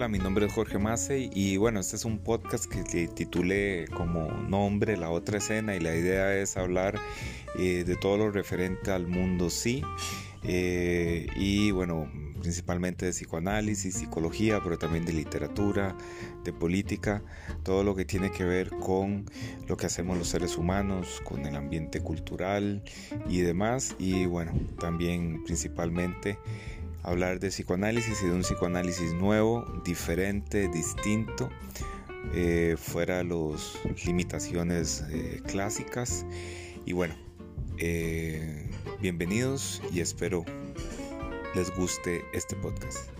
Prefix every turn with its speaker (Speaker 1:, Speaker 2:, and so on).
Speaker 1: Hola, mi nombre es Jorge Mace y bueno, este es un podcast que titulé como nombre La otra escena y la idea es hablar eh, de todo lo referente al mundo sí eh, y bueno, principalmente de psicoanálisis, psicología, pero también de literatura, de política, todo lo que tiene que ver con lo que hacemos los seres humanos, con el ambiente cultural y demás y bueno, también principalmente hablar de psicoanálisis y de un psicoanálisis nuevo, diferente, distinto, eh, fuera las limitaciones eh, clásicas. Y bueno, eh, bienvenidos y espero les guste este podcast.